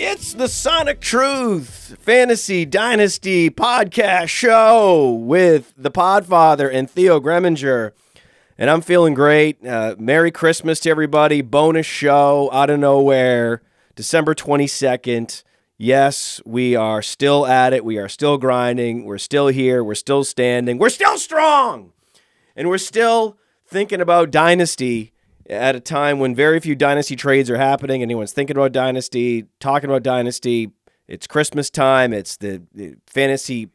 It's the Sonic Truth Fantasy Dynasty podcast show with the Podfather and Theo Gremminger. And I'm feeling great. Uh, Merry Christmas to everybody. Bonus show out of nowhere, December 22nd. Yes, we are still at it. We are still grinding. We're still here. We're still standing. We're still strong. And we're still thinking about Dynasty at a time when very few Dynasty trades are happening. Anyone's thinking about Dynasty, talking about Dynasty. It's Christmas time. It's the, the fantasy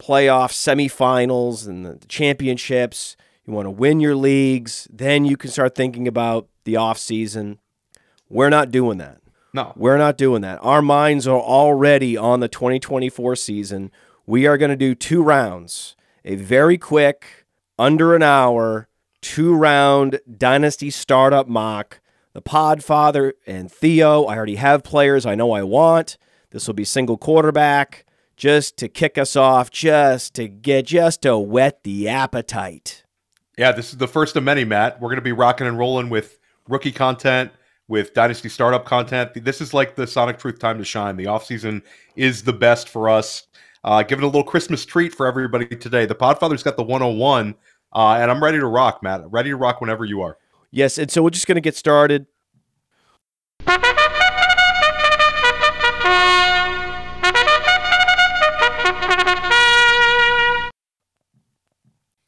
playoff semifinals and the championships. You want to win your leagues. Then you can start thinking about the offseason. We're not doing that. No. We're not doing that. Our minds are already on the 2024 season. We are going to do two rounds, a very quick, under an hour, two round dynasty startup mock. The Podfather and Theo, I already have players I know I want. This will be single quarterback just to kick us off, just to get, just to whet the appetite. Yeah, this is the first of many, Matt. We're going to be rocking and rolling with rookie content, with Dynasty startup content. This is like the Sonic Truth time to shine. The offseason is the best for us. Uh, giving a little Christmas treat for everybody today. The Podfather's got the 101, uh, and I'm ready to rock, Matt. Ready to rock whenever you are. Yes, and so we're just going to get started.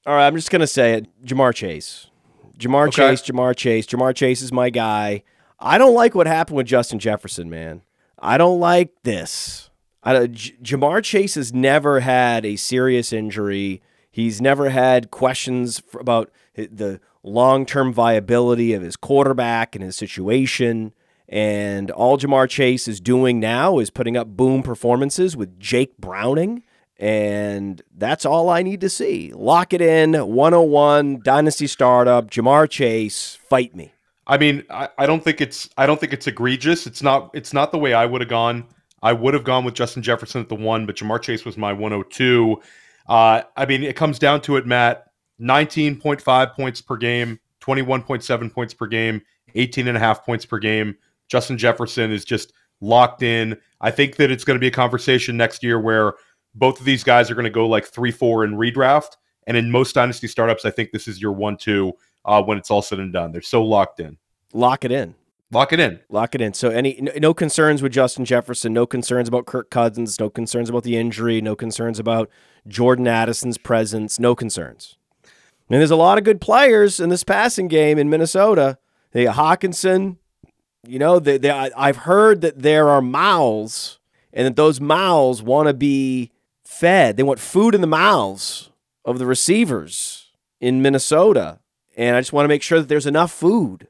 All right, I'm just going to say it. Ja'Marr Chase. Ja'Marr Okay. Chase, Ja'Marr Chase. Ja'Marr Chase is my guy. I don't like what happened with Justin Jefferson, man. I don't like this. I, J- Ja'Marr Chase has never had a serious injury. He's never had questions about the long term viability of his quarterback and his situation. And all Ja'Marr Chase is doing now is putting up boom performances with Jake Browning. And that's all I need to see. Lock it in 101 Dynasty Startup, Ja'Marr Chase, fight me. I mean, I, I don't think it's I don't think it's egregious. It's not it's not the way I would have gone. I would have gone with Justin Jefferson at the one, but Ja'Marr Chase was my 102. Uh, I mean, it comes down to it, Matt. 19.5 points per game, 21.7 points per game, 18 and a half points per game. Justin Jefferson is just locked in. I think that it's going to be a conversation next year where both of these guys are going to go like three, four in redraft. And in most dynasty startups, I think this is your one, two uh, when it's all said and done. They're so locked in. Lock it in. Lock it in. Lock it in. So any no, concerns with Justin Jefferson, no concerns about Kirk Cousins, no concerns about the injury, no concerns about Jordan Addison's presence, no concerns. And there's a lot of good players in this passing game in Minnesota. They got Hockenson. You know, they, they, I, I've heard that there are mouths, and that those mouths want to be fed. They want food in the mouths of the receivers in Minnesota, and I just want to make sure that there's enough food.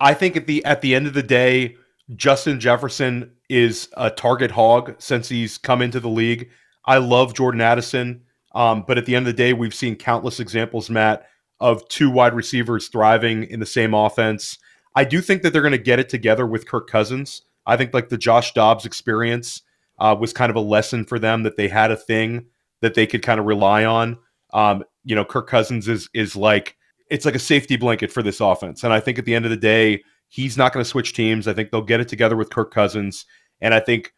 I think at the at the end of the day, Justin Jefferson is a target hog since he's come into the league. I love Jordan Addison, um, but at the end of the day, we've seen countless examples, Matt, of two wide receivers thriving in the same offense. I do think that they're going to get it together with Kirk Cousins. I think like the Josh Dobbs experience uh, was kind of a lesson for them that they had a thing that they could kind of rely on. Um, you know, Kirk Cousins is is like it's like a safety blanket for this offense, and I think at the end of the day, he's not going to switch teams. I think they'll get it together with Kirk Cousins, and I think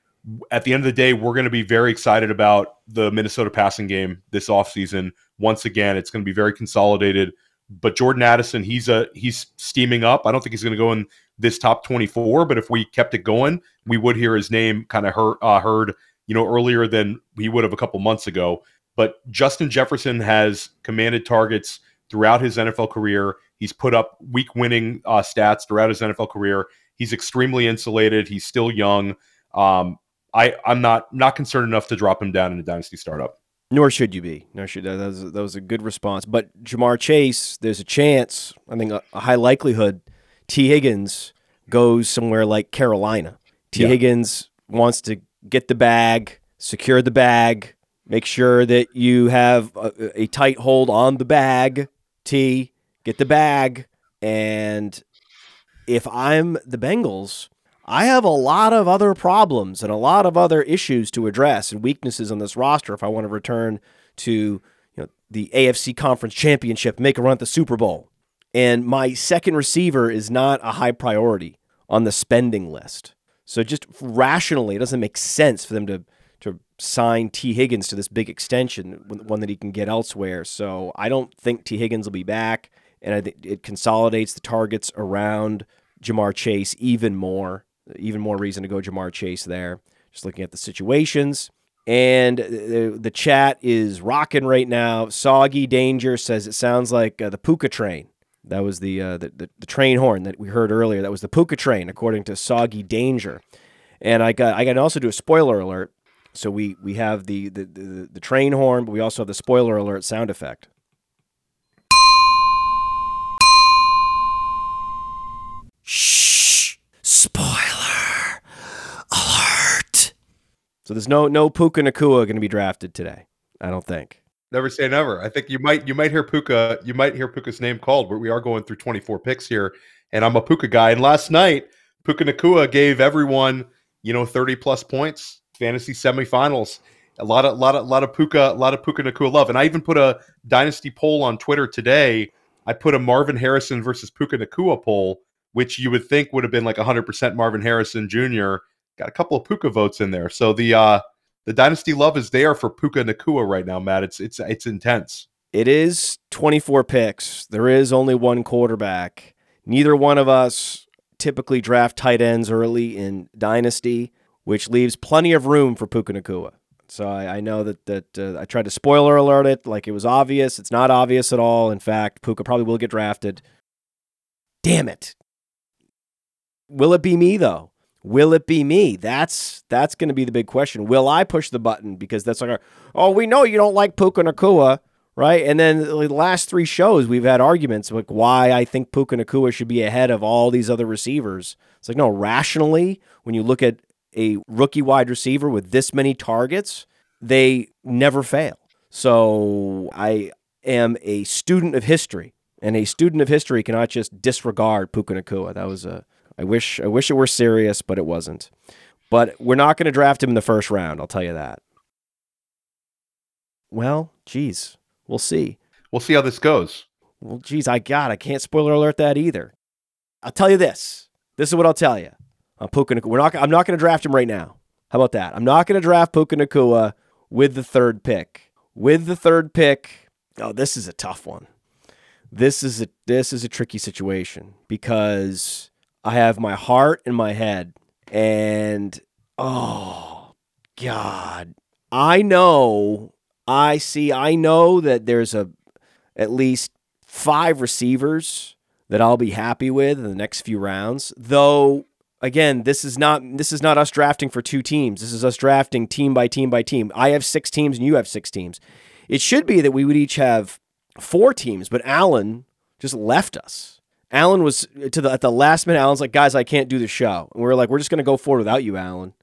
at the end of the day, we're going to be very excited about the Minnesota passing game this offseason. Once again, it's going to be very consolidated. But Jordan Addison, he's a he's steaming up. I don't think he's going to go in this top 24, but if we kept it going, we would hear his name kind of heard, uh, heard, you know, earlier than he would have a couple months ago. But Justin Jefferson has commanded targets throughout his NFL career. He's put up week winning uh, stats throughout his NFL career. He's extremely insulated. He's still young. Um, I I'm not not concerned enough to drop him down in a dynasty startup. Nor should you be. Nor should that was, that was a good response. But Ja'Marr Chase, there's a chance. I think a, a high likelihood. Tee Higgins goes somewhere like Carolina. T. Yeah. Higgins wants to get the bag, secure the bag, make sure that you have a, a tight hold on the bag. T, get the bag, and if I'm the Bengals, I have a lot of other problems and a lot of other issues to address and weaknesses on this roster if I want to return to you know the AFC Conference Championship, make a run at the Super Bowl. And my second receiver is not a high priority on the spending list. So just rationally, it doesn't make sense for them to to sign Tee Higgins to this big extension, one that he can get elsewhere. So I don't think Tee Higgins will be back, and I think it consolidates the targets around Ja'Marr Chase even more even more reason to go Ja'Marr Chase there. Just looking at the situations. And the, the chat is rocking right now. Soggy Danger says it sounds like uh, the Puka train. That was the, uh, the, the, the train horn that we heard earlier. That was the Puka train, according to Soggy Danger. And I got I to also do a spoiler alert. So we we have the, the the the train horn, but we also have the spoiler alert sound effect. Shh! Spoiler. Alert. So there's no no Puka Nacua going to be drafted today. I don't think. Never say never. I think you might you might hear Puka you might hear Puka's name called, but we are going through 24 picks here, and I'm a Puka guy. And last night, Puka Nacua gave everyone you know 30 plus points, fantasy semifinals. A lot of lot of lot of Puka a lot of Puka Nacua love, and I even put a dynasty poll on Twitter today. I put a Marvin Harrison versus Puka Nacua poll, which you would think would have been like 100% Marvin Harrison Jr got a couple of Puka votes in there. So the uh the dynasty love is there for Puka Nacua right now, Matt. It's it's it's intense. It is 24 picks. There is only one quarterback. Neither one of us typically draft tight ends early in dynasty, which leaves plenty of room for Puka Nacua. So I, I, know that that uh, I tried to spoiler alert it like it was obvious. It's not obvious at all. In fact, Puka probably will get drafted. Damn it. Will it be me though? Will it be me? That's that's going to be the big question. Will I push the button because that's like, oh, we know you don't like Puka Nacua, right? And then the last three shows we've had arguments like why I think Puka Nacua should be ahead of all these other receivers. It's like no, rationally, when you look at a rookie wide receiver with this many targets, they never fail. So I am a student of history, and a student of history cannot just disregard Puka Nacua. That was a I wish I wish it were serious, but it wasn't. But we're not going to draft him in the first round. I'll tell you that. Well, geez, we'll see. We'll see how this goes. Well, geez, I got. I can't spoiler alert that either. I'll tell you this. This is what I'll tell you. I'm Puka Nacua. We're not. I'm not going to draft him right now. How about that? I'm not going to draft Puka Nacua with the third pick. With the third pick. Oh, this is a tough one. This is a this is a tricky situation because I have my heart and my head. And oh, God. I know, I see, I know that there's a at least five receivers that I'll be happy with in the next few rounds. Though again, this is not this is not us drafting for two teams. This is us drafting team by team by team. I have six teams and you have six teams. It should be that we would each have four teams, but Allen just left us. Alan was uh, to the at the last minute. Alan's like, guys, I can't do the show. And we are like, we're just gonna go forward without you, Alan.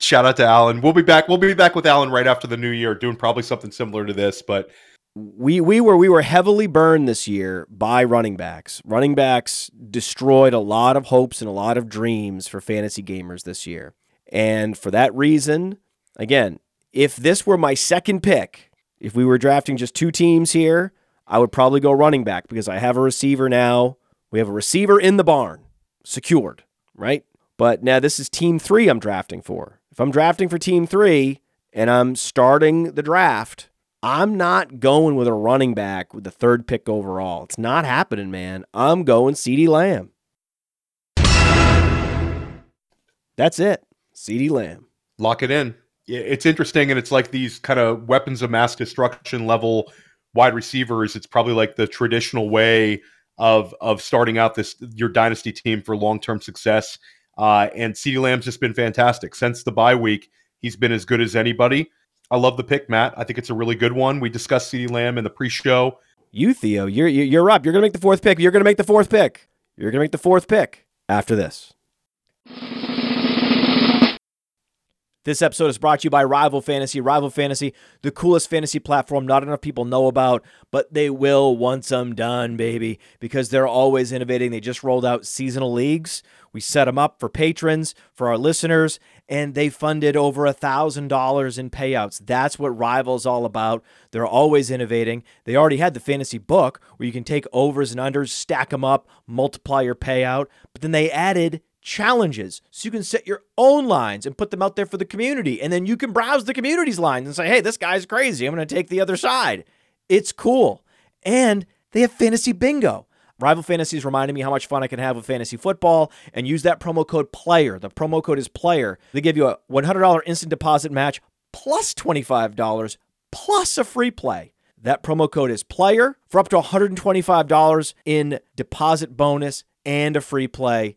Shout out to Alan. We'll be back. We'll be back with Alan right after the new year, doing probably something similar to this. But we we were we were heavily burned this year by running backs. Running backs destroyed a lot of hopes and a lot of dreams for fantasy gamers this year. And for that reason, again, if this were my second pick, if we were drafting just two teams here, I would probably go running back because I have a receiver now we have a receiver in the barn, secured, right? But now this is team three I'm drafting for. if I'm drafting for team three and I'm starting the draft, I'm not going with a running back with the third pick overall. It's not happening, man. I'm going CeeDee Lamb. That's it. CeeDee Lamb. Lock it in. It's interesting, and it's like these kind of weapons of mass destruction level wide receivers. It's probably like the traditional way of of starting out this your dynasty team for long term success. Uh, and CeeDee Lamb's just been fantastic since the bye week. He's been as good as anybody. I love the pick, Matt. I think it's a really good one. We discussed CeeDee Lamb in the pre-show. You, Theo, you're you're up. You're gonna make the fourth pick. You're gonna make the fourth pick. You're gonna make the fourth pick after this. This episode is brought to you by Rival Fantasy. Rival Fantasy, the coolest fantasy platform not enough people know about, but they will once I'm done, baby, because they're always innovating. They just rolled out seasonal leagues. We set them up for patrons, for our listeners, and they funded over a $1,000 in payouts. That's what Rival's all about. They're always innovating. They already had the fantasy book where you can take overs and unders, stack them up, multiply your payout, but then they added challenges so you can set your own lines and put them out there for the community. And then you can browse the community's lines and say, hey, this guy's crazy. I'm going to take the other side. It's cool. And they have fantasy bingo. Rival Fantasy is reminding me how much fun I can have with fantasy football and use that promo code PLAYER. The promo code is PLAYER. They give you a $100 instant deposit match plus $25 plus a free play. That promo code is PLAYER for up to $125 in deposit bonus and a free play.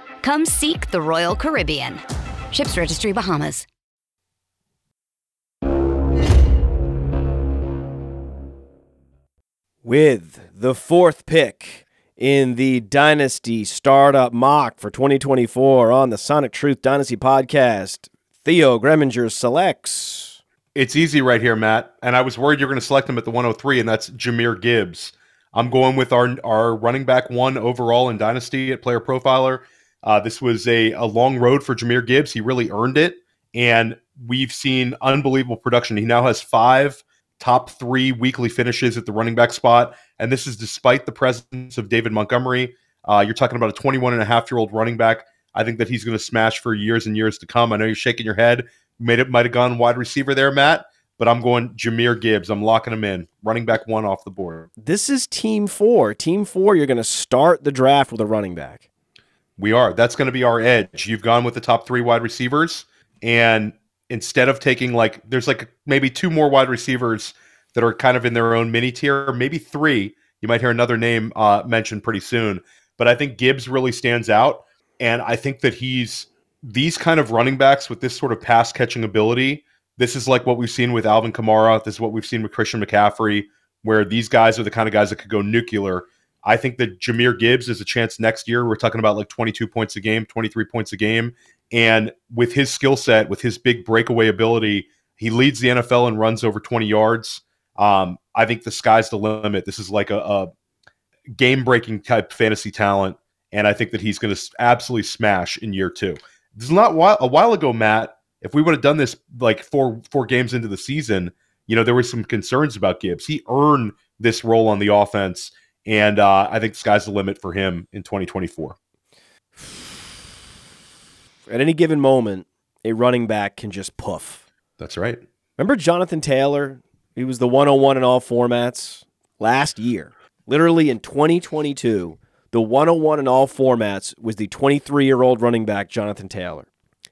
Come seek the Royal Caribbean. Ships Registry Bahamas. With the fourth pick in the Dynasty Startup Mock for 2024 on the Sonic Truth Dynasty podcast, Theo Gremminger selects. It's easy right here, Matt. And I was worried you're going to select him at the 103, and that's Jahmyr Gibbs. I'm going with our our running back one overall in Dynasty at Player Profiler. Uh, this was a, a long road for Jahmyr Gibbs. He really earned it. And we've seen unbelievable production. He now has five top three weekly finishes at the running back spot. And this is despite the presence of David Montgomery. Uh, you're talking about a 21 and a half year old running back. I think that he's going to smash for years and years to come. I know you're shaking your head. Made it might have gone wide receiver there, Matt, but I'm going Jahmyr Gibbs. I'm locking him in. Running back one off the board. This is team four. Team four, you're going to start the draft with a running back. We are. That's going to be our edge. You've gone with the top three wide receivers, and instead of taking like, there's like maybe two more wide receivers that are kind of in their own mini tier, maybe three. You might hear another name uh, mentioned pretty soon, but I think Gibbs really stands out, and I think that he's these kind of running backs with this sort of pass catching ability. This is like what we've seen with Alvin Kamara. This is what we've seen with Christian McCaffrey, where these guys are the kind of guys that could go nuclear. I think that Jahmyr Gibbs is a chance next year. We're talking about like 22 points a game, 23 points a game. And with his skill set, with his big breakaway ability, he leads the NFL and runs over 20 yards. Um, I think the sky's the limit. This is like a, a game breaking type fantasy talent. And I think that he's going to absolutely smash in year two. This is not a while ago, Matt. If we would have done this like four four games into the season, you know, there were some concerns about Gibbs. He earned this role on the offense and uh, I think the sky's the limit for him in 2024. At any given moment, a running back can just poof. That's right. Remember Jonathan Taylor? He was the 101 in all formats last year. Literally in 2022, the 101 in all formats was the 23 year old running back, Jonathan Taylor.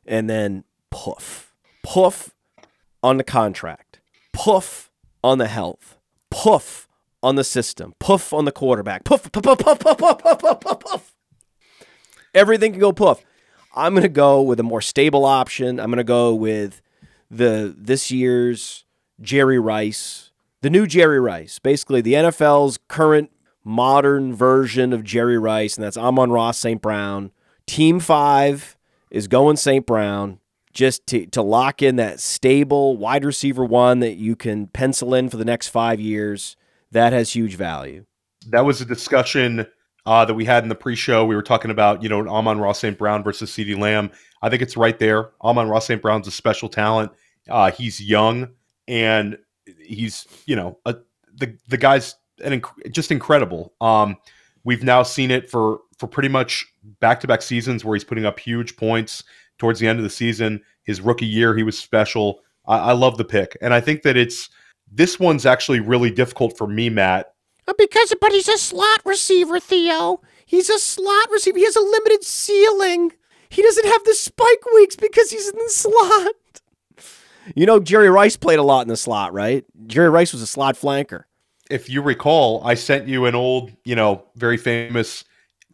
And then poof, poof, on the contract, poof on the health, poof on the system, poof on the quarterback, poof, poof, poof, poof, poof, poof, poof, poof, poof, poof. Everything can go poof. I'm going to go with a more stable option. I'm going to go with the this year's Jerry Rice, the new Jerry Rice, basically the NFL's current modern version of Jerry Rice, and that's Amon-Ra St. Brown. Team five is going St. Brown just to, to lock in that stable wide receiver one that you can pencil in for the next five years. That has huge value. That was a discussion uh, that we had in the pre-show. We were talking about, you know, Amon-Ra St. Brown versus CeeDee Lamb. I think it's right there. Amon-Ra St. Brown's a special talent. Uh, he's young and he's, you know, a, the the guy's an inc- just incredible. Um, we've now seen it for for pretty much back-to-back seasons where he's putting up huge points towards the end of the season. His rookie year, he was special. I, I love the pick, and I think that it's this one's actually really difficult for me, Matt, uh, Because, but he's a slot receiver, Theo. He's a slot receiver. He has a limited ceiling. He doesn't have the spike weeks because he's in the slot. You know, Jerry Rice played a lot in the slot, right? Jerry Rice was a slot flanker. if you recall, I sent you an old, you know, very famous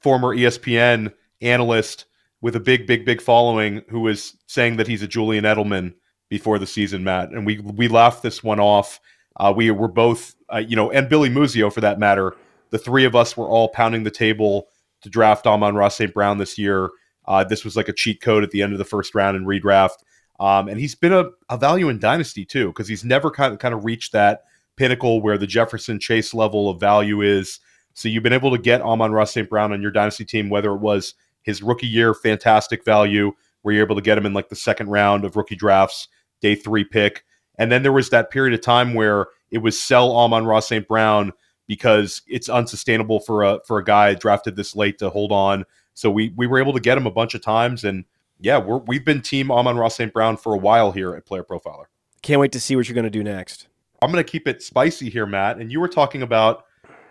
former ESPN analyst with a big, big, big following who was saying that he's a Julian Edelman before the season, Matt. And we we laughed this one off. Uh, we were both, uh, you know, and Billy Muzio for that matter. The three of us were all pounding the table to draft Amon-Ra St. Brown this year. Uh, this was like a cheat code at the end of the first round in redraft. Um, and he's been a, a value in dynasty too, because he's never kind of kind of reached that pinnacle where the Jefferson Chase level of value is. So you've been able to get Amon-Ra St. Brown on your dynasty team, whether it was his rookie year, fantastic value, where you're able to get him in like the second round of rookie drafts, day three pick. And then there was that period of time where it was sell Amon-Ra St. Brown because it's unsustainable for a for a guy drafted this late to hold on. So we we were able to get him a bunch of times, and yeah, we're we've been team Amon-Ra St. Brown for a while here at Player Profiler. Can't wait to see what you're going to do next. I'm going to keep it spicy here, Matt. And you were talking about,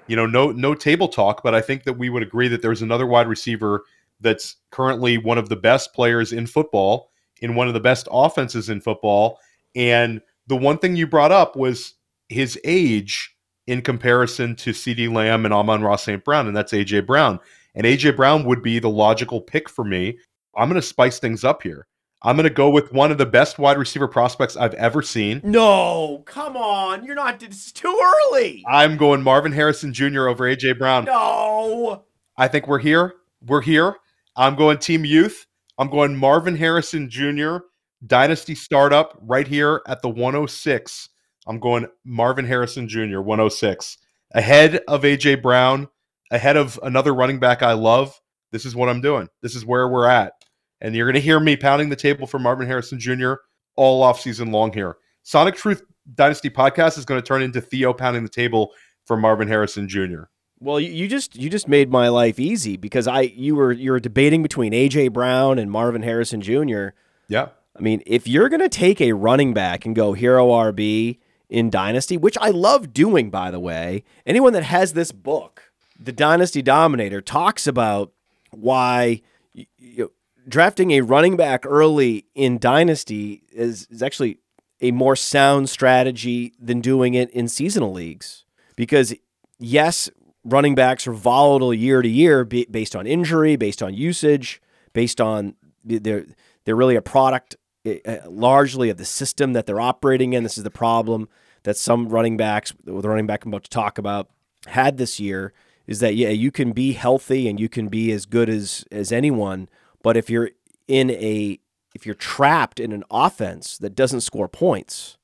you know, no no table talk, but I think that we would agree that there's another wide receiver that's currently one of the best players in football, in one of the best offenses in football. And the one thing you brought up was his age in comparison to CeeDee Lamb and Amon-Ra St. Brown, and that's AJ Brown. And AJ Brown would be the logical pick for me. I'm going to spice things up here. I'm going to go with one of the best wide receiver prospects I've ever seen. No, come on. You're not. It's too early. I'm going Marvin Harrison Jr. over AJ Brown. No. I think we're here. We're here. I'm going Team Youth. I'm going Marvin Harrison Jr. Dynasty startup right here at the 106. I'm going Marvin Harrison Jr. 106 ahead of AJ Brown, ahead of another running back I love. This is what I'm doing. This is where we're at. And you're going to hear me pounding the table for Marvin Harrison Jr. all off season long here. Sonic Truth Dynasty podcast is going to turn into Theo pounding the table for Marvin Harrison Jr. Well, you, you just you just made my life easy because I you were you were debating between AJ Brown and Marvin Harrison Jr. Yeah. I mean, if you're going to take a running back and go hero RB in Dynasty, which I love doing, by the way, anyone that has this book, The Dynasty Dominator, talks about why you drafting a running back early in Dynasty is, is actually a more sound strategy than doing it in seasonal leagues. Because, yes, running backs are volatile year to year based on injury, based on usage, based on they're, they're really a product uh, largely of the system that they're operating in. This is the problem that some running backs, the running back I'm about to talk about, had this year is that yeah, you can be healthy and you can be as good as as anyone, but if you're in a if you're trapped in an offense that doesn't score points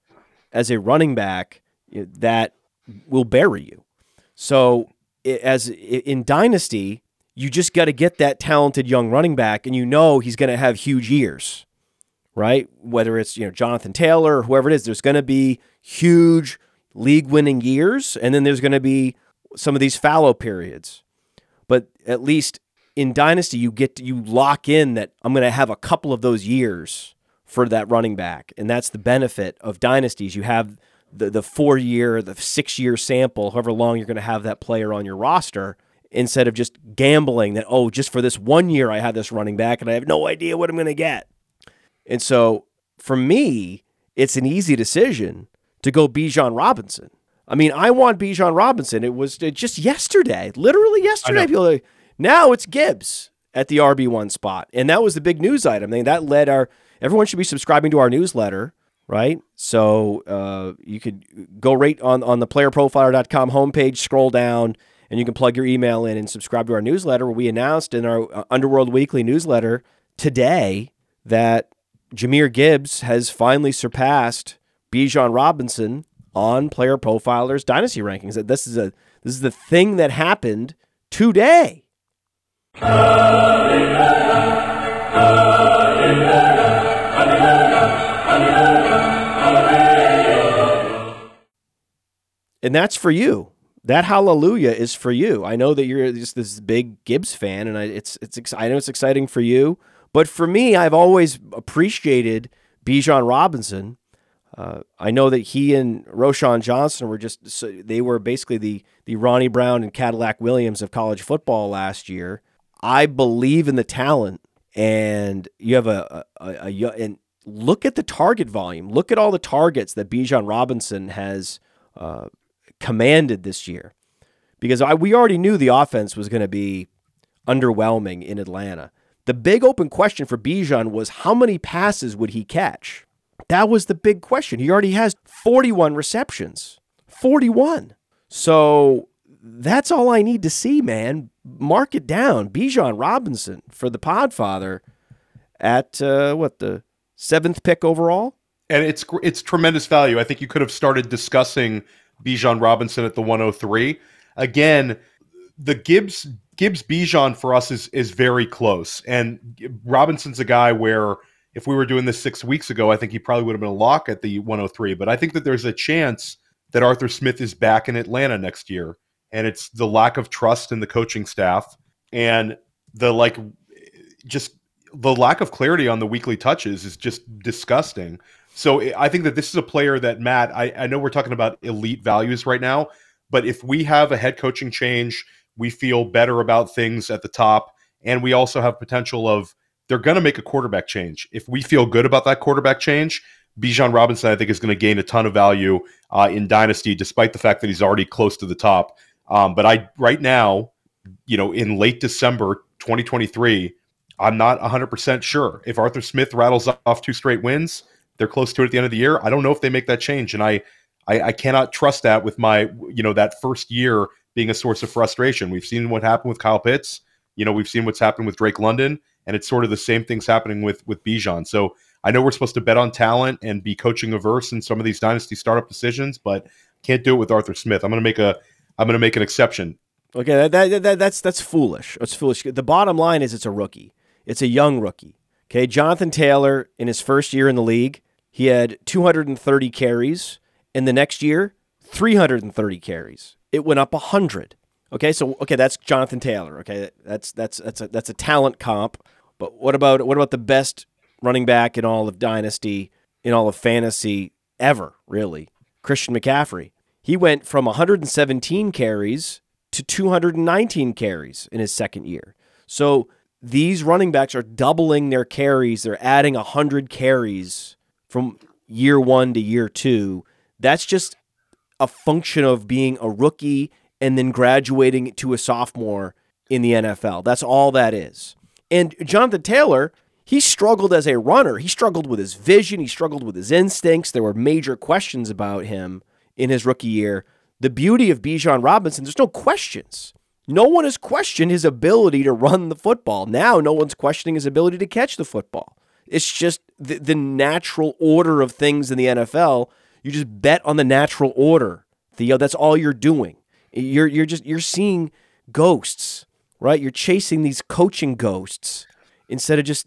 as a running back, that will bury you. So as in dynasty, you just got to get that talented young running back, and you know he's going to have huge years, right? Whether it's you know Jonathan Taylor or whoever it is, there's going to be huge league-winning years, and then there's going to be some of these fallow periods. But at least in dynasty, you get to, you lock in that I'm going to have a couple of those years for that running back, and that's the benefit of dynasties. You have the the four year, the six year sample, however long you're going to have that player on your roster, instead of just gambling that oh, just for this one year I have this running back and I have no idea what I'm going to get. And so for me, it's an easy decision to go Bijan Robinson. I mean, I want Bijan Robinson. It was just yesterday, literally yesterday. People like, now it's Gibbs at the RB one spot, and that was the big news item. I mean, that led our everyone should be subscribing to our newsletter, right? So uh, you could go right on on the playerprofiler.com homepage, scroll down, and you can plug your email in and subscribe to our newsletter. We announced in our uh, Underworld Weekly newsletter today that Jahmyr Gibbs has finally surpassed Bijan Robinson on Player Profiler's dynasty rankings. This is a this is the thing that happened today. And that's for you. That hallelujah is for you. I know that you're just this big Gibbs fan, and I, it's it's I know it's exciting for you, but for me, I've always appreciated Bijan Robinson uh, I know that he and Roschon Johnson were just so they were basically the the Ronnie Brown and Cadillac Williams of college football last year. I believe in the talent, and you have a, a, a, a and look at the target volume. Look at all the targets that Bijan Robinson has uh, commanded this year, because I, we already knew the offense was going to be underwhelming in Atlanta. The big open question for Bijan was how many passes would he catch? That was the big question. He already has 41 receptions. 41. So that's all I need to see, man. Mark it down. Bijan Robinson for the Podfather at uh, what the seventh pick overall. And it's it's tremendous value. I think you could have started discussing Bijan Robinson at the 103. Again, the Gibbs Gibbs Bijan for us is is very close, and Robinson's a guy where if we were doing this six weeks ago, I think he probably would have been a lock at the 103. But I think that there's a chance that Arthur Smith is back in Atlanta next year. And it's the lack of trust in the coaching staff and the like, just the lack of clarity on the weekly touches is just disgusting. So I think that this is a player that, Matt, I, I know we're talking about elite values right now, but if we have a head coaching change, we feel better about things at the top. And we also have potential of they're going to make a quarterback change. If we feel good about that quarterback change, Bijan Robinson, I think, is going to gain a ton of value uh, in Dynasty, despite the fact that he's already close to the top. Um, but I, right now, you know, in late December 2023, I'm not 100% sure. If Arthur Smith rattles off two straight wins, they're close to it at the end of the year. I don't know if they make that change. And I, I, I cannot trust that with my, you know, that first year being a source of frustration. We've seen what happened with Kyle Pitts. You know, we've seen what's happened with Drake London and it's sort of the same things happening with with Bijan. So I know we're supposed to bet on talent and be coaching averse in some of these dynasty startup decisions, but can't do it with Arthur Smith. I'm going to make a I'm going to make an exception. Okay, that, that, that, that's that's foolish. It's foolish. The bottom line is it's a rookie. It's a young rookie. Okay, Jonathan Taylor in his first year in the league, he had 230 carries. In the next year, 330 carries. It went up 100. Okay, so okay, that's Jonathan Taylor. Okay, that's that's that's a that's a talent comp. But what about what about the best running back in all of dynasty, in all of fantasy ever, really? Christian McCaffrey. He went from 117 carries to 219 carries in his second year. So these running backs are doubling their carries. They're adding 100 carries from year 1 to year 2. That's just a function of being a rookie and then graduating to a sophomore in the NFL. That's all that is. And Jonathan Taylor, he struggled as a runner. He struggled with his vision, he struggled with his instincts. There were major questions about him in his rookie year. The beauty of Bijan Robinson, there's no questions. No one has questioned his ability to run the football. Now, no one's questioning his ability to catch the football. It's just the, the natural order of things in the NFL. You just bet on the natural order, Theo. That's all you're doing. You're you're just you're seeing ghosts, right? You're chasing these coaching ghosts instead of just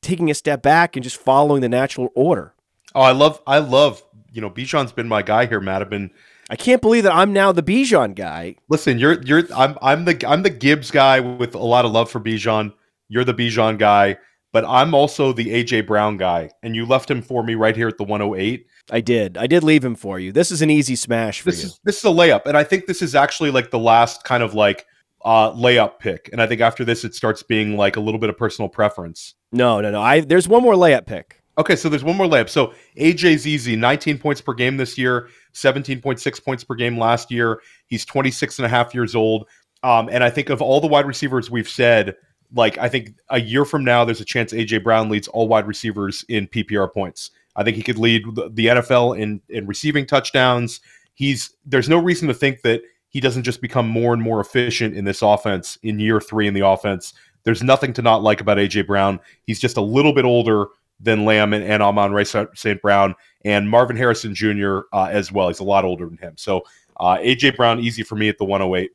taking a step back and just following the natural order. Oh, I love I love, you know, Bijan's been my guy here, Matt. I've been I can't believe that I'm now the Bijan guy. Listen, you're you're I'm I'm the I'm the Gibbs guy with a lot of love for Bijan. You're the Bijan guy, but I'm also the AJ Brown guy, and you left him for me right here at the 108. I did. I did leave him for you. This is an easy smash for this you. Is, this is a layup, and I think this is actually like the last kind of like uh, layup pick. And I think after this, it starts being like a little bit of personal preference. No, no, no. I there's one more layup pick. Okay, so there's one more layup. So AJ's easy, 19 points per game this year, 17.6 points per game last year. He's 26 and a half years old. Um, and I think of all the wide receivers we've said, like I think a year from now, there's a chance AJ Brown leads all wide receivers in PPR points. I think he could lead the NFL in in receiving touchdowns. He's there's no reason to think that he doesn't just become more and more efficient in this offense in year three in the offense. There's nothing to not like about AJ Brown. He's just a little bit older than Lamb and, and Amon-Ra St. Brown and Marvin Harrison Jr. Uh, as well. He's a lot older than him. So uh, AJ Brown easy for me at the 108.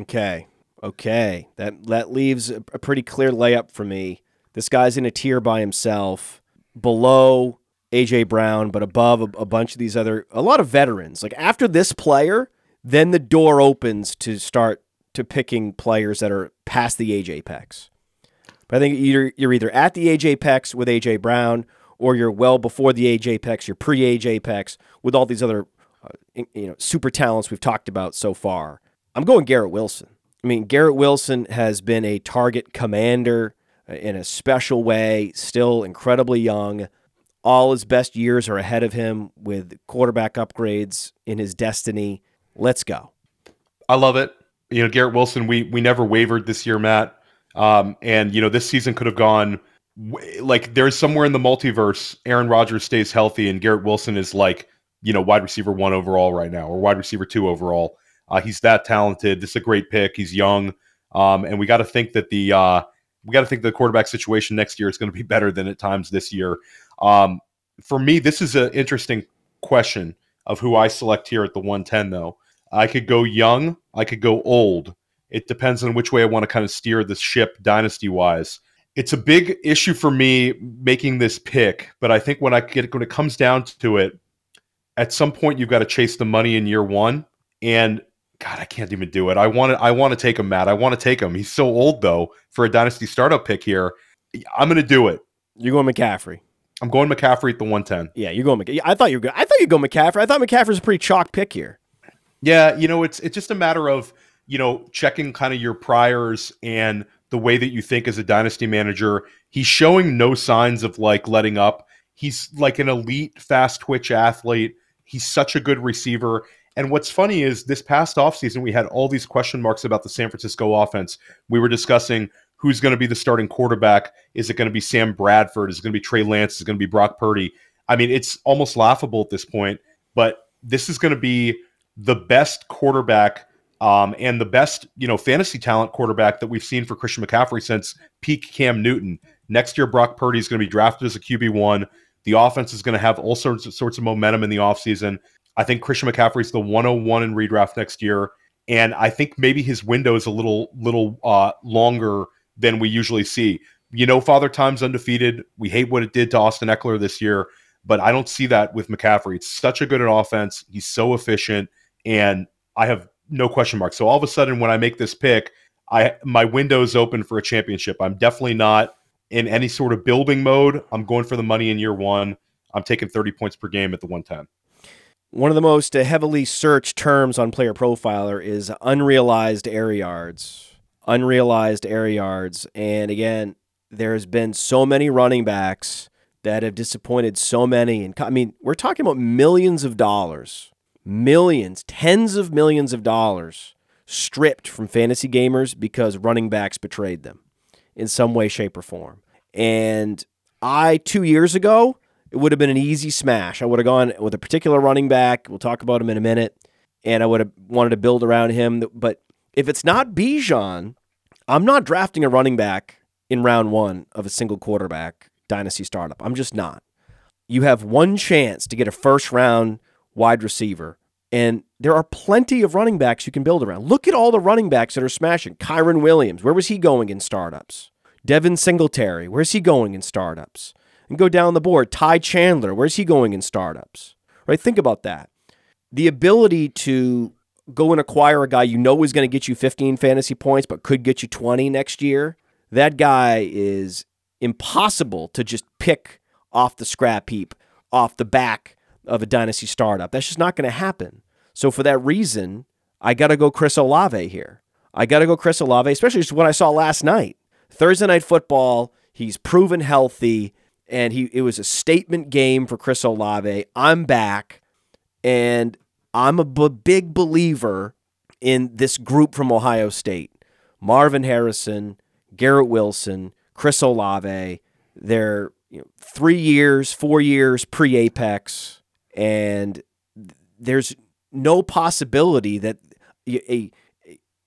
Okay. Okay. That that leaves a, pretty clear layup for me. This guy's in a tier by himself, below AJ Brown, but above a, a bunch of these other a lot of veterans. Like after this player, then the door opens to start to picking players that are past the age apex. But I think either you're either at the age apex with AJ Brown, or you're well before the age apex, you're pre age apex with all these other uh, you know super talents we've talked about so far. I'm going Garrett Wilson. I mean, Garrett Wilson has been a target commander uh, in a special way, still incredibly young. All his best years are ahead of him with quarterback upgrades in his destiny. Let's go. I love it. You know, Garrett Wilson, we we never wavered this year, Matt. Um, and you know, this season could have gone like there's somewhere in the multiverse. Aaron Rodgers stays healthy, and Garrett Wilson is like you know wide receiver one overall right now, or wide receiver two overall. Uh, he's that talented. This is a great pick. He's young, um, and we got to think that the uh, we got to think the quarterback situation next year is going to be better than at times this year. Um, for me, this is an interesting question of who I select here at the 110. Though I could go young, I could go old. It depends on which way I want to kind of steer this ship dynasty wise. It's a big issue for me making this pick, but I think when I get when it comes down to it, at some point you've got to chase the money in year one. And God, I can't even do it. I want to I want to take him, Matt. I want to take him. He's so old though for a dynasty startup pick here. I'm going to do it. You're going McCaffrey. I'm going McCaffrey at the 110. Yeah, you're going. McC- I thought you were. Good. I thought you'd go McCaffrey. I thought McCaffrey's a pretty chalk pick here. Yeah, you know, it's it's just a matter of you know checking kind of your priors and the way that you think as a dynasty manager. He's showing no signs of like letting up. He's like an elite fast twitch athlete. He's such a good receiver. And what's funny is this past offseason, we had all these question marks about the San Francisco offense. We were discussing who's going to be the starting quarterback. Is it going to be Sam Bradford? Is it going to be Trey Lance? Is it going to be Brock Purdy? I mean, it's almost laughable at this point, but this is going to be the best quarterback um, and the best, you know, fantasy talent quarterback that we've seen for Christian McCaffrey since peak Cam Newton. Next year, Brock Purdy is going to be drafted as a QB1. The offense is going to have all sorts of, sorts of momentum in the offseason. I think Christian McCaffrey is the 101 in redraft next year. And I think maybe his window is a little little uh, longer than we usually see. You know, Father Time's undefeated. We hate what it did to Austin Ekeler this year, but I don't see that with McCaffrey. It's such a good an offense. He's so efficient, and I have no question mark. So all of a sudden, when I make this pick, I my window is open for a championship. I'm definitely not in any sort of building mode. I'm going for the money in year one. I'm taking 30 points per game at the 110. One of the most heavily searched terms on Player Profiler is unrealized air yards. Unrealized air yards. And again, there's been so many running backs that have disappointed so many. And I mean, we're talking about millions of dollars, millions, tens of millions of dollars stripped from fantasy gamers because running backs betrayed them in some way, shape, or form. And I, two years ago, it would have been an easy smash. I would have gone with a particular running back. We'll talk about him in a minute. And I would have wanted to build around him. But if it's not Bijan, I'm not drafting a running back in round one of a single quarterback dynasty startup. I'm just not. You have one chance to get a first round wide receiver. And there are plenty of running backs you can build around. Look at all the running backs that are smashing. Kyren Williams, where was he going in startups? Devin Singletary, where's he going in startups? And go down the board. Ty Chandler, where's he going in startups? Right? Think about that. The ability to go and acquire a guy you know is going to get you 15 fantasy points, but could get you 20 next year. That guy is impossible to just pick off the scrap heap, off the back of a dynasty startup. That's just not going to happen. So for that reason, I got to go Chris Olave here. I got to go Chris Olave, especially just what I saw last night. Thursday night football, he's proven healthy and he it was a statement game for Chris Olave. I'm back, and I'm a b- big believer in this group from Ohio State: Marvin Harrison, Garrett Wilson, Chris Olave. They're you know, three years, four years pre Apex, and there's no possibility that a, a,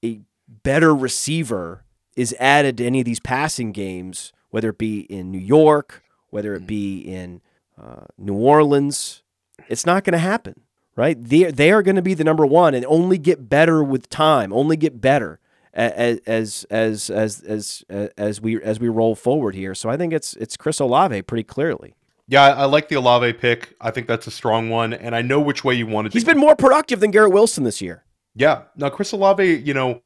a better receiver is added to any of these passing games, whether it be in New York, whether it be in uh, New Orleans. It's not going to happen, right? They, they are going to be the number one and only get better with time, only get better as as as as as as we as we roll forward here. So I think it's it's Chris Olave pretty clearly. Yeah, I like the Olave pick. I think that's a strong one, and I know which way you wanted. He's to. He's been more productive than Garrett Wilson this year. Yeah. Now, Chris Olave, you know,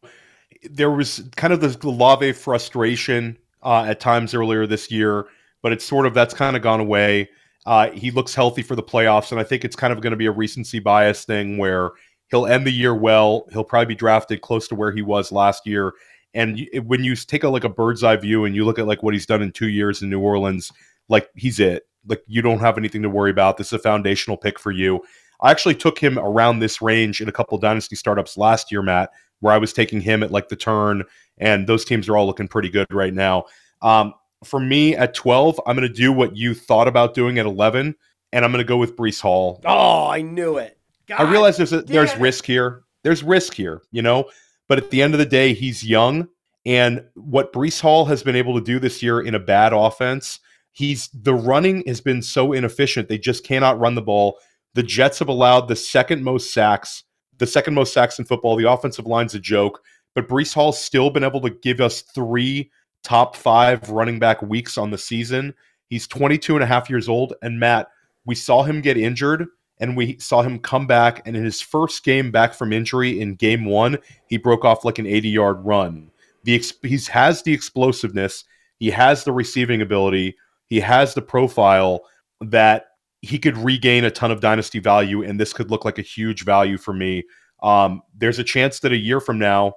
there was kind of the Olave frustration uh, at times earlier this year, but it's sort of that's kind of gone away. Uh, he looks healthy for the playoffs, and I think it's kind of going to be a recency bias thing where he'll end the year well. He'll probably be drafted close to where he was last year. And when you take a like a bird's eye view and you look at like what he's done in two years in New Orleans, like he's it. Like you don't have anything to worry about. This is a foundational pick for you. I actually took him around this range in a couple dynasty startups last year, Matt, where I was taking him at like the turn, and those teams are all looking pretty good right now. Um, for me at 12, I'm going to do what you thought about doing at 11, and I'm going to go with Breece Hall. Oh, I knew it. God I realize there's a, there's risk here. There's risk here, you know. But at the end of the day, he's young, and what Breece Hall has been able to do this year in a bad offense, he's the running has been so inefficient. They just cannot run the ball. The Jets have allowed the second most sacks, the second most sacks in football. The offensive line's a joke, but Breece Hall's still been able to give us three top five running back weeks on the season. He's 22 and a half years old. And Matt, we saw him get injured and we saw him come back. And in his first game back from injury in game one, he broke off like an 80 yard run. The he has the explosiveness, he has the receiving ability, he has the profile that he could regain a ton of dynasty value, and this could look like a huge value for me. Um, there's a chance that a year from now,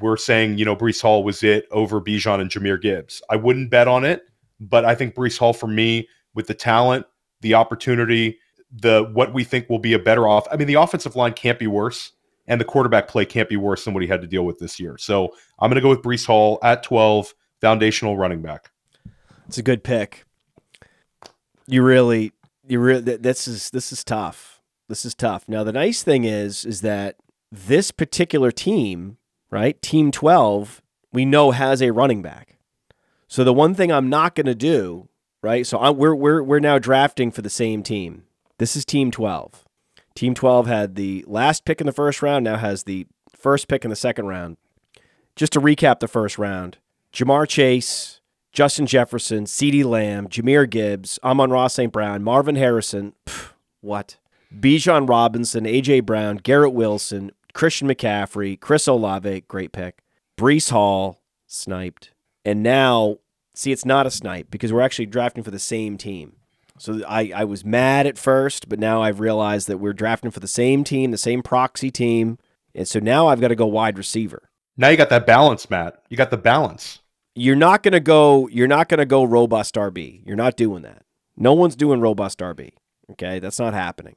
we're saying, you know, Breece Hall was it over Bijan and Jahmyr Gibbs. I wouldn't bet on it, but I think Breece Hall for me, with the talent, the opportunity, the what we think will be a better off. I mean, the offensive line can't be worse, and the quarterback play can't be worse than what he had to deal with this year. So I'm going to go with Breece Hall at 12, foundational running back. It's a good pick. You really, you really. This is this is tough. This is tough. Now the nice thing is, is that this particular team, right, Team 12, we know has a running back. So the one thing I'm not going to do, right? So I, we're we're we're now drafting for the same team. This is Team 12. Team 12 had the last pick in the first round, now has the first pick in the second round. Just to recap the first round Ja'Marr Chase, Justin Jefferson, CeeDee Lamb, Jahmyr Gibbs, Amon-Ra St. Brown, Marvin Harrison, pff, what? Bijan Robinson, A.J. Brown, Garrett Wilson, Christian McCaffrey, Chris Olave, great pick, Breece Hall, sniped. And now, see, it's not a snipe because we're actually drafting for the same team. So I, I was mad at first, but now I've realized that we're drafting for the same team, the same proxy team. And so now I've got to go wide receiver. Now you got that balance, Matt. You got the balance. You're not going to go you're not to go robust RB. You're not doing that. No one's doing robust RB. Okay? That's not happening.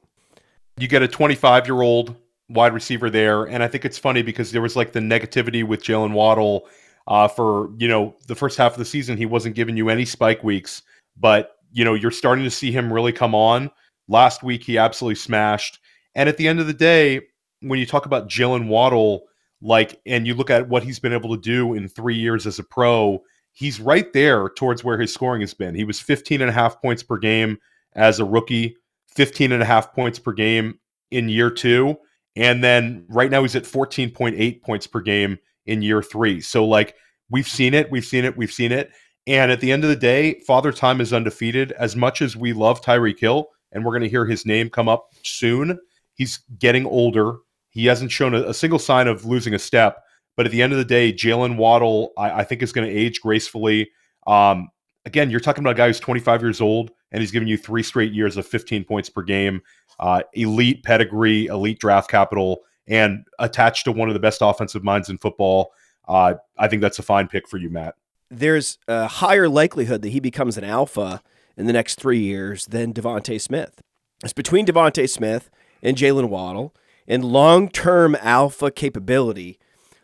You get a 25-year-old wide receiver there, and I think it's funny because there was like the negativity with Jalen Waddle uh, for, you know, the first half of the season he wasn't giving you any spike weeks, but you know, you're starting to see him really come on. Last week, he absolutely smashed. And at the end of the day, when you talk about Jalen Waddle, like, and you look at what he's been able to do in three years as a pro, he's right there towards where his scoring has been. He was 15 and a half points per game as a rookie, 15 and a half points per game in year two. And then right now he's at 14.8 points per game in year three. So, like, we've seen it, we've seen it, we've seen it. And at the end of the day, Father Time is undefeated. As much as we love Tyreek Hill, and we're going to hear his name come up soon, he's getting older. He hasn't shown a, a, single sign of losing a step. But at the end of the day, Jalen Waddle, I, I, think, is going to age gracefully. Um, again, you're talking about a guy who's 25 years old and he's giving you three straight years of 15 points per game, uh, elite pedigree, elite draft capital, and attached to one of the best offensive minds in football. Uh, I think that's a fine pick for you, Matt there's a higher likelihood that he becomes an alpha in the next three years than DeVonta Smith. It's between DeVonta Smith and Jalen Waddle and long term alpha capability.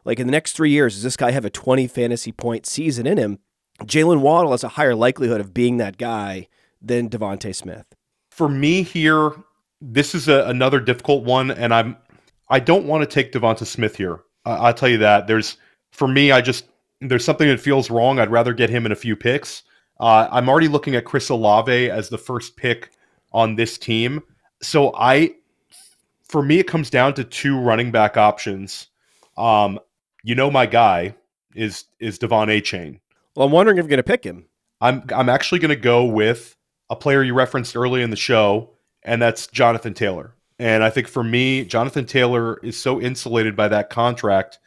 Like in the next three years, does this guy have a 20 fantasy point season in him? Jalen Waddle has a higher likelihood of being that guy than DeVonta Smith. For me here, this is a, another difficult one, and I'm I don't want to take DeVonta Smith here. I'll tell you that. There's for me, I just there's something that feels wrong. I'd rather get him in a few picks. Uh, I'm already looking at Chris Olave as the first pick on this team. So I, for me, it comes down to two running back options. Um, you know, my guy is is De'Von Achane. Well, I'm wondering if you're going to pick him. I'm I'm actually going to go with a player you referenced early in the show, and that's Jonathan Taylor. And I think for me, Jonathan Taylor is so insulated by that contract.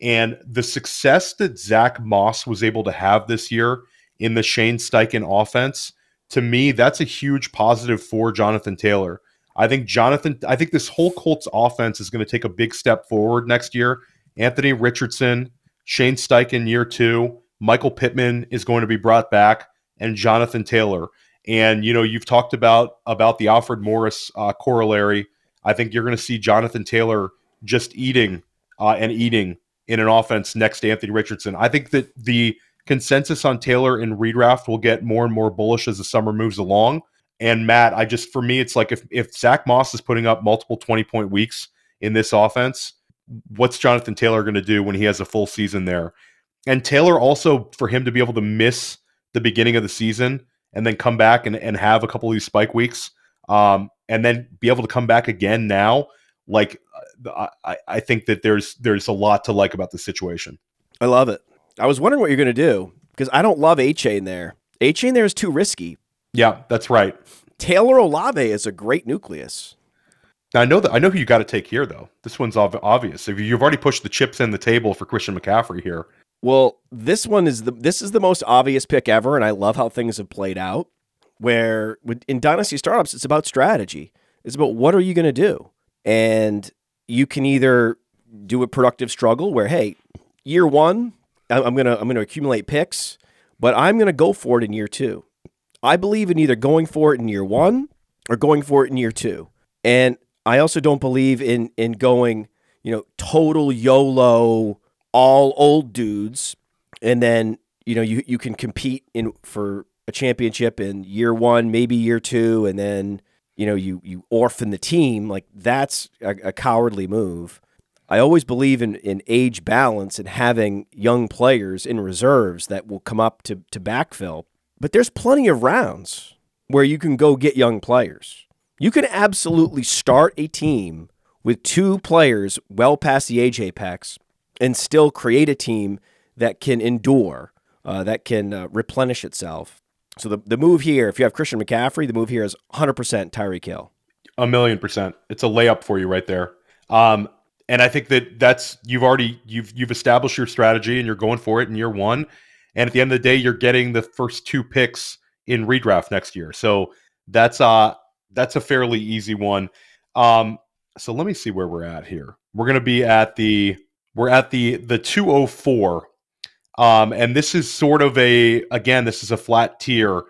And the success that Zach Moss was able to have this year in the Shane Steichen offense, to me, that's a huge positive for Jonathan Taylor. I think Jonathan, I think this whole Colts offense is going to take a big step forward next year. Anthony Richardson, Shane Steichen year two, Michael Pittman is going to be brought back, and Jonathan Taylor. And you know, you've talked about about the Alfred Morris uh, corollary. I think you're going to see Jonathan Taylor just eating uh, and eating in an offense next to Anthony Richardson. I think that the consensus on Taylor in redraft will get more and more bullish as the summer moves along. And Matt, I just for me, it's like if if Zach Moss is putting up multiple 20 point weeks in this offense, what's Jonathan Taylor going to do when he has a full season there? And Taylor also for him to be able to miss the beginning of the season and then come back and, and have a couple of these spike weeks um, and then be able to come back again now like uh, I, I think that there's there's a lot to like about the situation I love it. I was wondering what you're going to do because I don't love Achane there. Achane there is too risky. yeah that's right Taylor Olave is a great nucleus. now i know that i know who you got to take here though this one's ob- obvious if you've already pushed the chips in the table for christian mccaffrey here Well, this one is the this is the most obvious pick ever, and I love how things have played out. Where in dynasty startups, it's about strategy. It's about what are you going to do, and you can either do a productive struggle where, hey, year one, I'm gonna I'm gonna accumulate picks, but I'm gonna go for it in year two. I believe in either going for it in year one or going for it in year two, and I also don't believe in in going, you know, total YOLO all old dudes, and then you know you you can compete in for a championship in year one, maybe year two, and then you know you you orphan the team. Like that's a, a cowardly move. I always believe in in age balance and having young players in reserves that will come up to to backfill. But there's plenty of rounds where you can go get young players. You can absolutely start a team with two players well past the age apex and still create a team that can endure, uh, that can uh, replenish itself. So the, the move here, if you have Christian McCaffrey, the move here is 100% Tyreek Hill. A million percent. It's a layup for you right there. Um, and I think that that's you've already you've you've established your strategy and you're going for it in year one. And at the end of the day, you're getting the first two picks in redraft next year. So that's uh that's a fairly easy one. Um, so let me see where we're at here. We're gonna be at the we're at the the 204. Um, and this is sort of a again, this is a flat tier.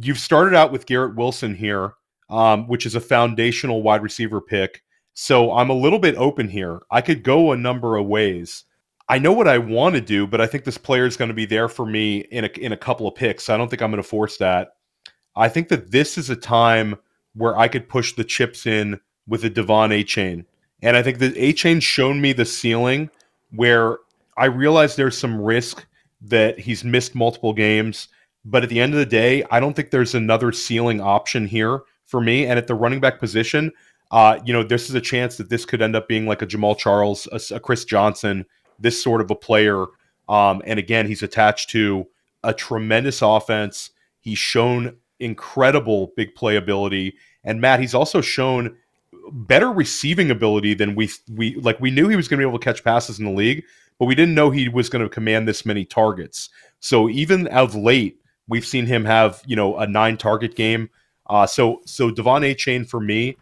You've started out with Garrett Wilson here, um, which is a foundational wide receiver pick. So I'm a little bit open here. I could go a number of ways. I know what I want to do, but I think this player is going to be there for me in a in a couple of picks. I don't think I'm going to force that. I think that this is a time where I could push the chips in with a De'Von Achane. And I think the Achane's shown me the ceiling where I realize there's some risk that he's missed multiple games. But at the end of the day, I don't think there's another ceiling option here for me. And at the running back position, uh, you know, this is a chance that this could end up being like a Jamaal Charles, a, a Chris Johnson, this sort of a player. Um, and again, he's attached to a tremendous offense. He's shown incredible big playability. And Matt, he's also shown better receiving ability than we we like we knew he was going to be able to catch passes in the league, but we didn't know he was going to command this many targets. So even of late, we've seen him have, you know, a nine target game. Uh, so so De'Von Achane for me,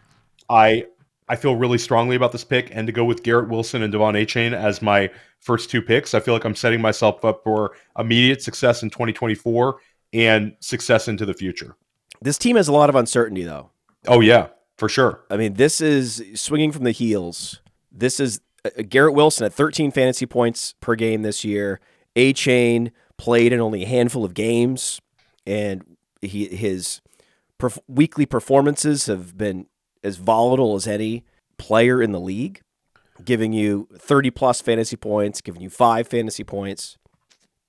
I I feel really strongly about this pick, and to go with Garrett Wilson and De'Von Achane as my first two picks, I feel like I'm setting myself up for immediate success in 2024 and success into the future. This team has a lot of uncertainty, though. Oh yeah, for sure. I mean, this is swinging from the heels. This is uh, Garrett Wilson at 13 fantasy points per game this year. Achane played in only a handful of games, and he his perf- weekly performances have been as volatile as any player in the league, giving you 30 plus fantasy points, giving you five fantasy points.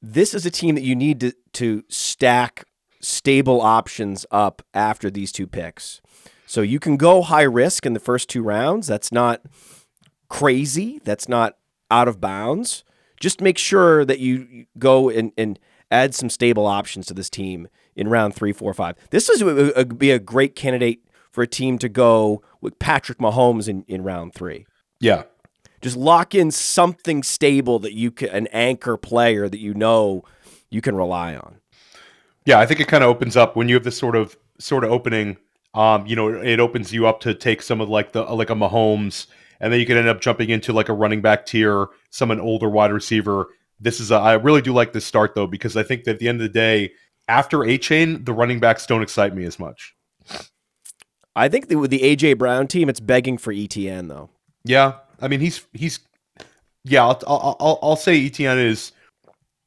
This is a team that you need to, to stack stable options up after these two picks. So you can go high risk in the first two rounds. That's not crazy. That's not out of bounds. Just make sure that you go and, and add some stable options to this team in round three, four, five. This is a, a, be a great candidate for a team to go with Patrick Mahomes in, in round three. Yeah. Just lock in something stable that you can, an anchor player that you know you can rely on. Yeah, I think it kind of opens up when you have this sort of sort of opening. Um, you know, it opens you up to take some of like the like a Mahomes, and then you can end up jumping into like a running back tier, some an older wide receiver. This is a, I really do like this start though because I think that at the end of the day, after Achane, the running backs don't excite me as much. I think that with the AJ Brown team, it's begging for ETN though. Yeah, I mean he's he's yeah. I'll I'll, I'll, I'll say ETN is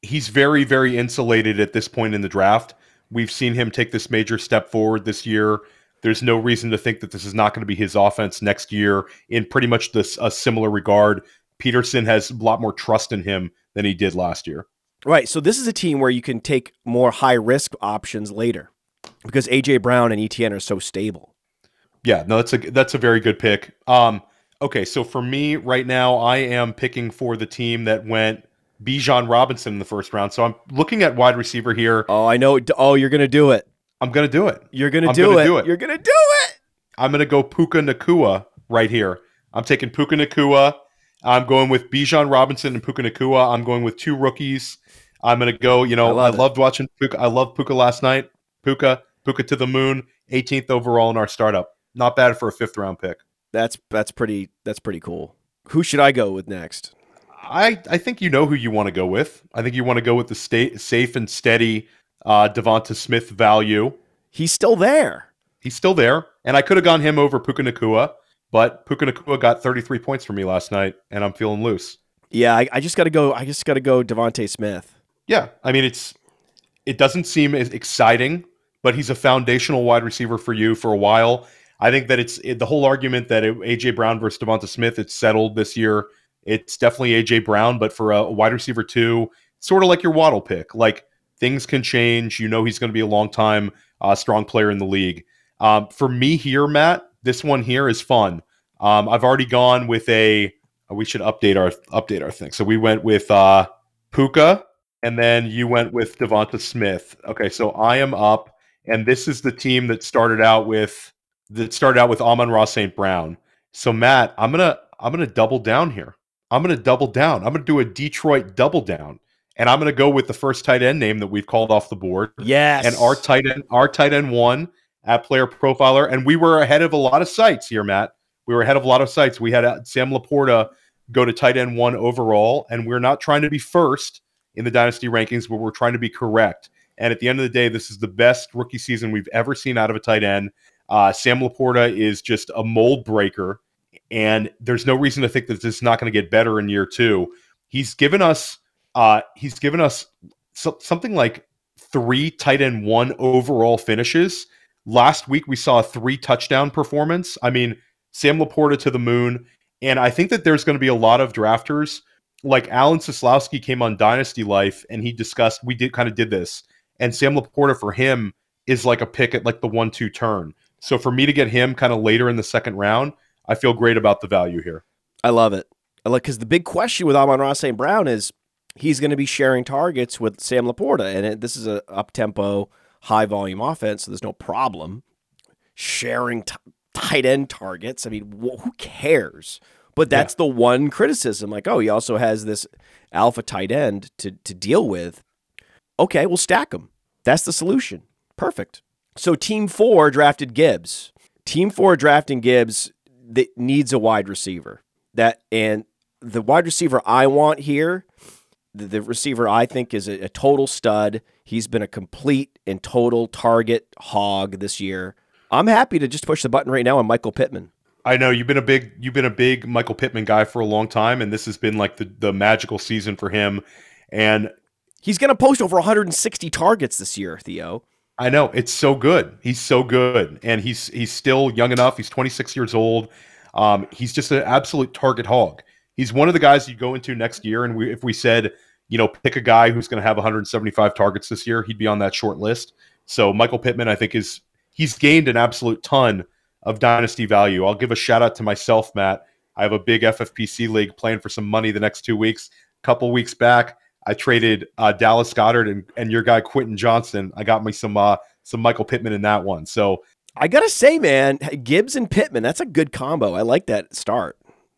he's very very insulated at this point in the draft. We've seen him take this major step forward this year. There's no reason to think that this is not going to be his offense next year in pretty much this a similar regard. Pederson has a lot more trust in him than he did last year. Right. So this is a team where you can take more high risk options later because AJ Brown and ETN are so stable. Yeah, no, that's a that's a very good pick. Um, okay, so for me right now, I am picking for the team that went Bijan Robinson in the first round. So I'm looking at wide receiver here. Oh, I know. Oh, you're gonna do it. I'm gonna do it. You're gonna, do, gonna it. do it. You're gonna do it. I'm gonna go Puka Nacua right here. I'm taking Puka Nacua. I'm going with Bijan Robinson and Puka Nacua. I'm going with two rookies. I'm gonna go. You know, I I, love it. loved watching Puka. I loved Puka last night. Puka, Puka to the moon. 18th overall in our startup. Not bad for a fifth round pick. That's that's pretty that's pretty cool. Who should I go with next? I, I think you know who you want to go with. I think you want to go with the state safe and steady uh, DeVonta Smith value. He's still there. He's still there, and I could have gone him over Puka Nacua, but Puka Nacua got 33 points for me last night, and I'm feeling loose. Yeah, I, I just got to go. I just got to go. DeVonta Smith. Yeah, I mean it's it doesn't seem as exciting, but he's a foundational wide receiver for you for a while. I think that it's it, the whole argument that it, AJ Brown versus DeVonta Smith. It's settled this year. It's definitely AJ Brown, but for a, a wide receiver too, sort of like your Waddle pick. Like things can change. You know he's going to be a long time uh, strong player in the league. Um, for me here, Matt, this one here is fun. Um, I've already gone with a. We should update our update our thing. So we went with uh, Puka, and then you went with DeVonta Smith. Okay, so I am up, and this is the team that started out with that started out with Amon-Ra St. Brown. So Matt, I'm gonna I'm gonna double down here. I'm gonna double down. I'm gonna do a Detroit double down, and I'm gonna go with the first tight end name that we've called off the board. Yes. And our tight end, our tight end one at Player Profiler, and we were ahead of a lot of sites here, Matt. We were ahead of a lot of sites. We had uh, Sam LaPorta go to tight end one overall, and we're not trying to be first in the dynasty rankings, but we're trying to be correct. And at the end of the day, this is the best rookie season we've ever seen out of a tight end. Uh, Sam LaPorta is just a mold breaker, and there's no reason to think that this is not going to get better in year two. He's given us, uh, he's given us so, something like three tight end one overall finishes. Last week we saw a three touchdown performance. I mean, Sam LaPorta to the moon, and I think that there's going to be a lot of drafters like Alan Sislowski came on Dynasty Life and he discussed we did kind of did this, and Sam LaPorta for him is like a pick at like the one two turn. So for me to get him kind of later in the second round, I feel great about the value here. I love it. I like because the big question with Amon-Ra St. Brown is he's going to be sharing targets with Sam LaPorta, and it, this is a up tempo, high volume offense, so there's no problem sharing t- tight end targets. I mean, wh- who cares? But that's the one criticism. Like, oh, he also has this alpha tight end to to deal with. Okay, we'll stack them. That's the solution. Perfect. So team four drafted Gibbs. Team four drafting Gibbs that needs a wide receiver. That and the wide receiver I want here the, receiver I think is a, a total stud. He's been a complete and total target hog this year. I'm happy to just push the button right now on Michael Pittman. I know you've been a big you've been a big Michael Pittman guy for a long time, and this has been like the the magical season for him. And He's going to post over 160 targets this year, Theo. I know it's so good. He's so good, and he's he's still young enough. He's 26 years old. Um, he's just an absolute target hog. He's one of the guys you go into next year, and we, if we said, you know, pick a guy who's going to have 175 targets this year, he'd be on that short list. So Michael Pittman, I think, is he's gained an absolute ton of dynasty value. I'll give a shout out to myself, Matt. I have a big FFPC league playing for some money the next two weeks. A couple weeks back, I traded uh, Dallas Goedert and, and your guy Quentin Johnston. I got me some uh, some Michael Pittman in that one. So I got to say, man, Gibbs and Pittman, that's a good combo. I like that start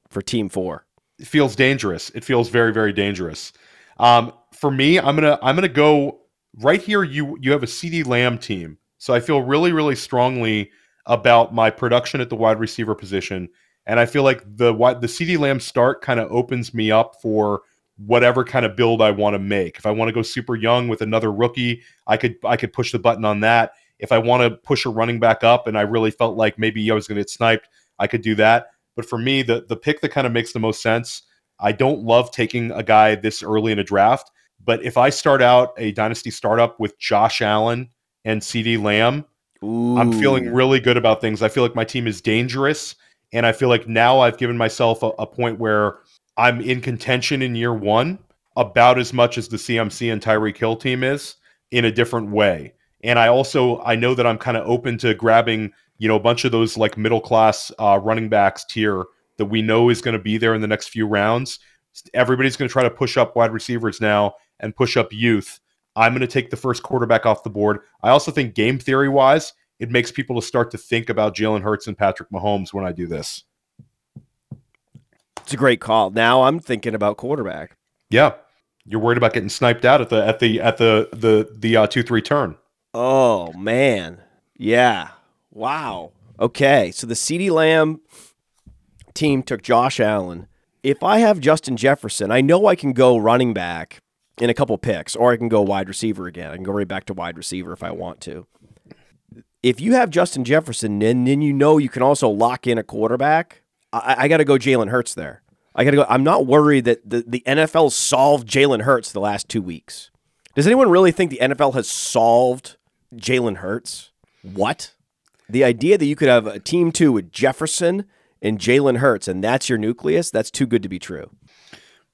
for team four. Feels dangerous. It feels very, very dangerous. Um, for me, I'm gonna I'm gonna go right here. You you have a CeeDee Lamb team, so I feel really, really strongly about my production at the wide receiver position, and I feel like the the CeeDee Lamb start kind of opens me up for whatever kind of build I want to make. If I want to go super young with another rookie, I could I could push the button on that. If I want to push a running back up and I really felt like maybe I was going to get sniped, I could do that. But for me, the the pick that kind of makes the most sense, I don't love taking a guy this early in a draft, but if I start out a dynasty startup with Josh Allen and CeeDee Lamb, Ooh. I'm feeling really good about things. I feel like my team is dangerous and I feel like now I've given myself a, a point where I'm in contention in year one about as much as the CMC and Tyreek Hill team is in a different way. And I also I know that I'm kind of open to grabbing you know a bunch of those like middle class uh, running backs tier that we know is going to be there in the next few rounds. Everybody's going to try to push up wide receivers now and push up youth. I'm going to take the first quarterback off the board. I also think game theory wise, it makes people to start to think about Jalen Hurts and Patrick Mahomes when I do this. It's a great call. Now I'm thinking about quarterback. Yeah, you're worried about getting sniped out at the at the at the the the uh, two three turn. Oh man, yeah. Wow. Okay, so the CeeDee Lamb team took Josh Allen. If I have Justin Jefferson, I know I can go running back in a couple picks, or I can go wide receiver again. I can go right back to wide receiver if I want to. If you have Justin Jefferson, then then you know you can also lock in a quarterback. I, I got to go Jalen Hurts there. I got to go. I'm not worried that the, the NFL solved Jalen Hurts the last two weeks. Does anyone really think the NFL has solved Jalen Hurts? What? The idea that you could have a team two with Jefferson and Jalen Hurts, and that's your nucleus, that's too good to be true.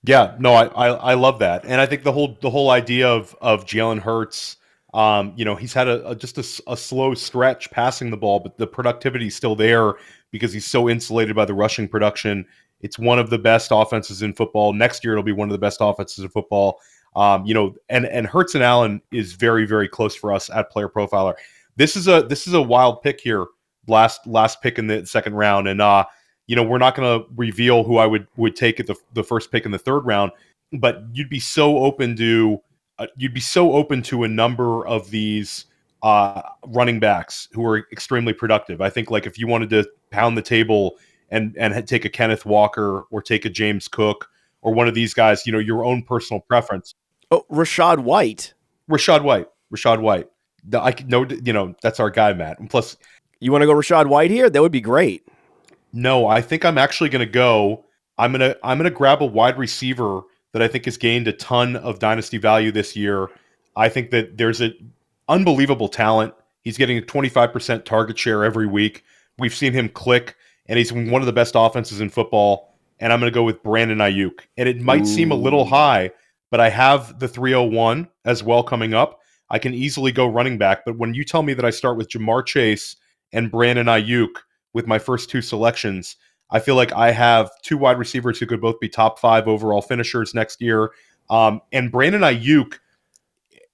Yeah, no, I, I, I love that, and I think the whole the whole idea of of Jalen Hurts, um, you know, he's had a, a just a, a, slow stretch passing the ball, but the productivity is still there because he's so insulated by the rushing production. It's one of the best offenses in football. Next year, it'll be one of the best offenses in football. Um, you know, and and Hurts and Allen is very very close for us at Player Profiler. This is a this is a wild pick here. Last last pick in the second round, and uh, you know, we're not going to reveal who I would would take at the the first pick in the third round, but you'd be so open to uh, you'd be so open to a number of these uh, running backs who are extremely productive. I think like if you wanted to pound the table and and take a Kenneth Walker or take a James Cook or one of these guys, you know, your own personal preference. Oh, Rachaad White. Rachaad White. Rachaad White. I could know, you know, that's our guy, Matt. And plus, you want to go Rachaad White here? That would be great. No, I think I'm actually going to go. I'm gonna I'm gonna grab a wide receiver that I think has gained a ton of dynasty value this year. I think that there's a unbelievable talent. He's getting a 25% target share every week. We've seen him click, and he's one of the best offenses in football. And I'm going to go with Brandon Aiyuk. And it might Ooh. seem a little high, but I have the 301 as well coming up. I can easily go running back. But when you tell me that I start with Ja'Marr Chase and Brandon Aiyuk with my first two selections, I feel like I have two wide receivers who could both be top five overall finishers next year. Um, and Brandon Aiyuk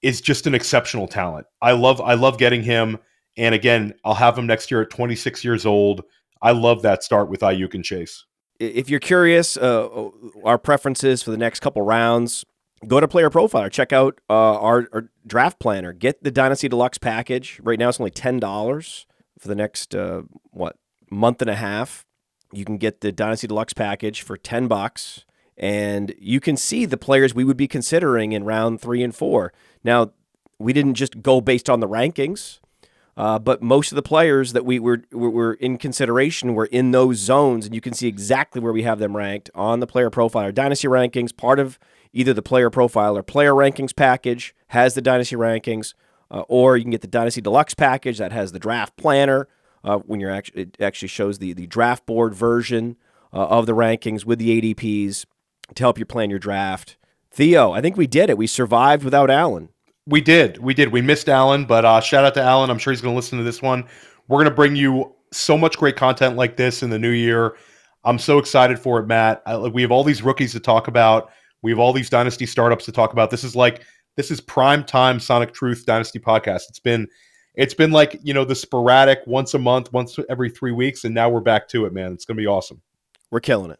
is just an exceptional talent. I love I love getting him. And again, I'll have him next year at 26 years old. I love that start with Aiyuk and Chase. If you're curious, uh, our preferences for the next couple rounds, go to Player Profiler. Check out uh, our, our, draft planner. Get the Dynasty Deluxe package. Right now, it's only ten dollars for the next uh, what month and a half. You can get the Dynasty Deluxe package for ten bucks and you can see the players we would be considering in round three and four. Now, we didn't just go based on the rankings. Uh, but most of the players that we were, were in consideration were in those zones, and you can see exactly where we have them ranked on the player profile. Dynasty rankings, part of either the player profile or player rankings package has the dynasty rankings, uh, or you can get the dynasty deluxe package that has the draft planner. Uh, when you're actually it actually shows the the draft board version uh, of the rankings with the ADPs to help you plan your draft. Theo, I think we did it. We survived without Allen. We did. We did. We missed Allen, but uh, shout out to Allen. I'm sure he's going to listen to this one. We're going to bring you so much great content like this in the new year. I'm so excited for it, Matt. I, we have all these rookies to talk about. We have all these dynasty startups to talk about. This is like this is prime time Sonic Truth Dynasty podcast. It's been it's been like you know the sporadic once a month, once every three weeks, and now we're back to it, man. It's to be awesome. We're killing it.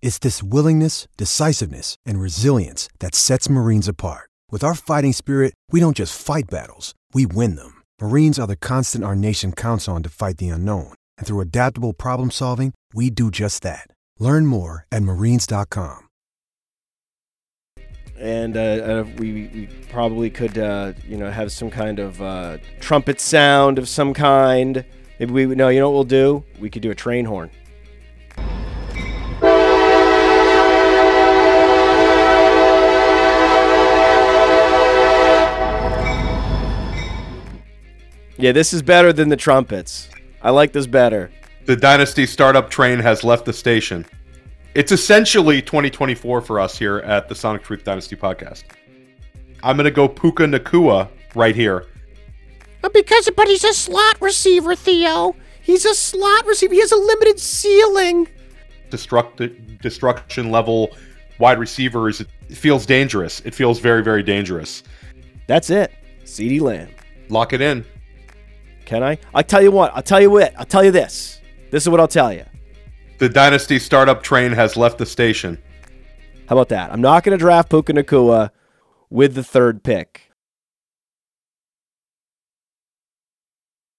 It's this willingness, decisiveness, and resilience that sets Marines apart. With our fighting spirit, we don't just fight battles, we win them. Marines are the constant our nation counts on to fight the unknown. And through adaptable problem solving, we do just that. Learn more at marines.com. And uh, uh, we, we probably could, uh, you know, have some kind of uh, trumpet sound of some kind. Maybe we no, you know what we'll do? We could do a train horn. Yeah, this is better than the trumpets. I like this better. The Dynasty startup train has left the station. It's essentially 2024 for us here at the Sonic Truth Dynasty podcast. I'm going to go Puka Nacua right here. Because, but he's a slot receiver, Theo. He's a slot receiver. He has a limited ceiling. Destruct- destruction level wide receivers. It feels dangerous. It feels very, very dangerous. That's it. CeeDee Lamb. Lock it in. Can I? I'll tell you what. I'll tell you what. I'll tell you this. This is what I'll tell you. The Dynasty startup train has left the station. How about that? I'm not going to draft Puka Nacua with the third pick.